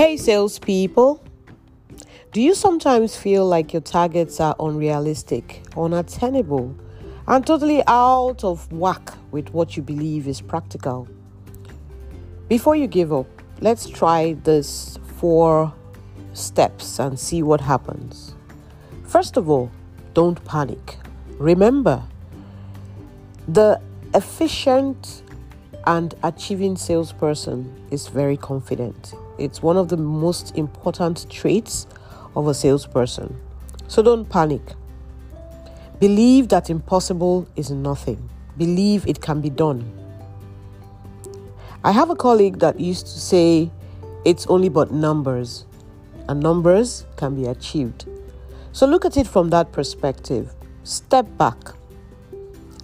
Hey, salespeople. Do you sometimes feel like your targets are unrealistic, unattainable, and totally out of whack with what you believe is practical? Before you give up, let's try this four steps and see what happens. First of all, don't panic. Remember, the efficient and achieving salesperson is very confident. It's one of the most important traits of a salesperson. So don't panic. Believe that impossible is nothing. Believe it can be done. I have a colleague that used to say it's only but numbers, and numbers can be achieved. So look at it from that perspective. Step back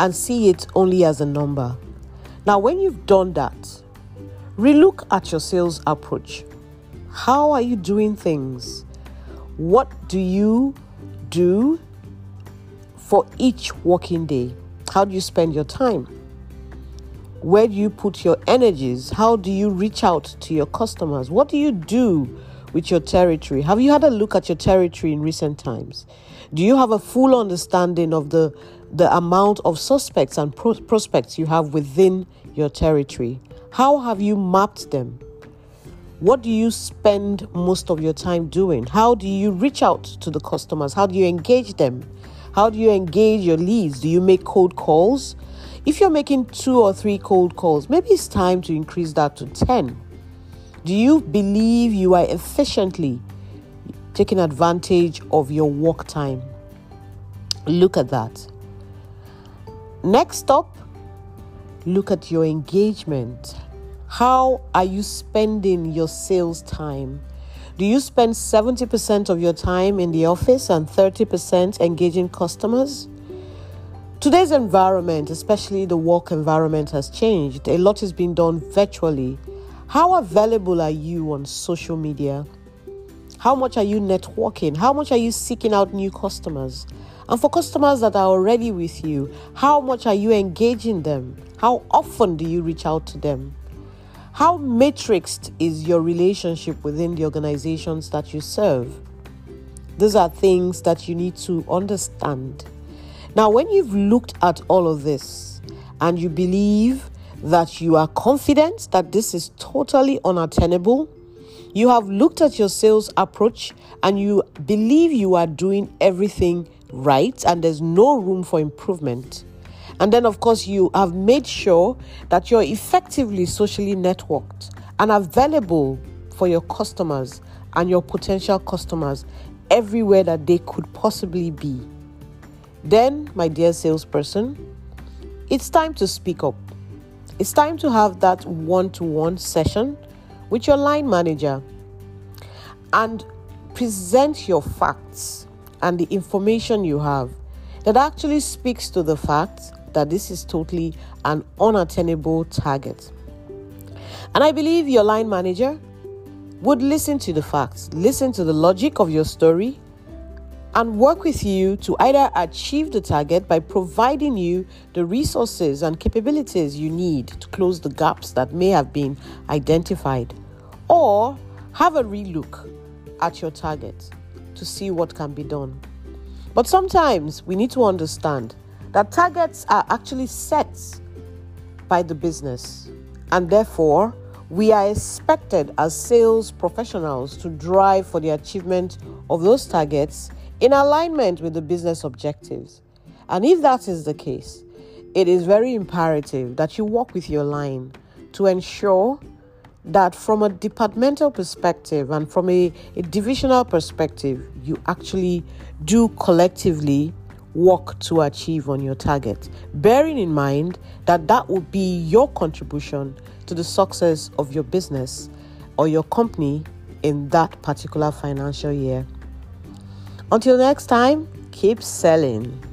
and see it only as a number. Now, when you've done that, relook at your sales approach. How are you doing things? What do you do for each working day? How do you spend your time? Where do you put your energies? How do you reach out to your customers? What do you do with your territory? Have you had a look at your territory in recent times? Do you have a full understanding of the the amount of suspects and pro- prospects you have within your territory? How have you mapped them? What do you spend most of your time doing? How do you reach out to the customers? How do you engage them? How do you engage your leads? Do you make cold calls? If you're making two or three cold calls, maybe it's time to increase that to 10. Do you believe you are efficiently taking advantage of your work time? Look at that. Next up, look at your engagement. How are you spending your sales time? Do you spend 70% of your time in the office and 30% engaging customers? Today's environment, especially the work environment, has changed. A lot is being done virtually. How available are you on social media? How much are you networking? How much are you seeking out new customers? And for customers that are already with you, how much are you engaging them? How often do you reach out to them? How matrixed is your relationship within the organizations that you serve? These are things that you need to understand. Now, when you've looked at all of this and you believe that you are confident that this is totally unattainable, you have looked at your sales approach and you believe you are doing everything right and there's no room for improvement. And then, of course, you have made sure that you're effectively socially networked and available for your customers and your potential customers everywhere that they could possibly be. Then, my dear salesperson, it's time to speak up. It's time to have that one to one session with your line manager and present your facts and the information you have that actually speaks to the fact that this is totally an unattainable target. And I believe your line manager would listen to the facts, listen to the logic of your story, and work with you to either achieve the target by providing you the resources and capabilities you need to close the gaps that may have been identified, or have a relook at your target to see what can be done. But sometimes we need to understand that targets are actually set by the business, and therefore, we are expected as sales professionals to drive for the achievement of those targets in alignment with the business objectives. And if that is the case, it is very imperative that you work with your line to ensure that from a departmental perspective and from a, a divisional perspective, you actually do collectively work to achieve on your target, bearing in mind that that will be your contribution to the success of your business or your company in that particular financial year. Until next time, keep selling.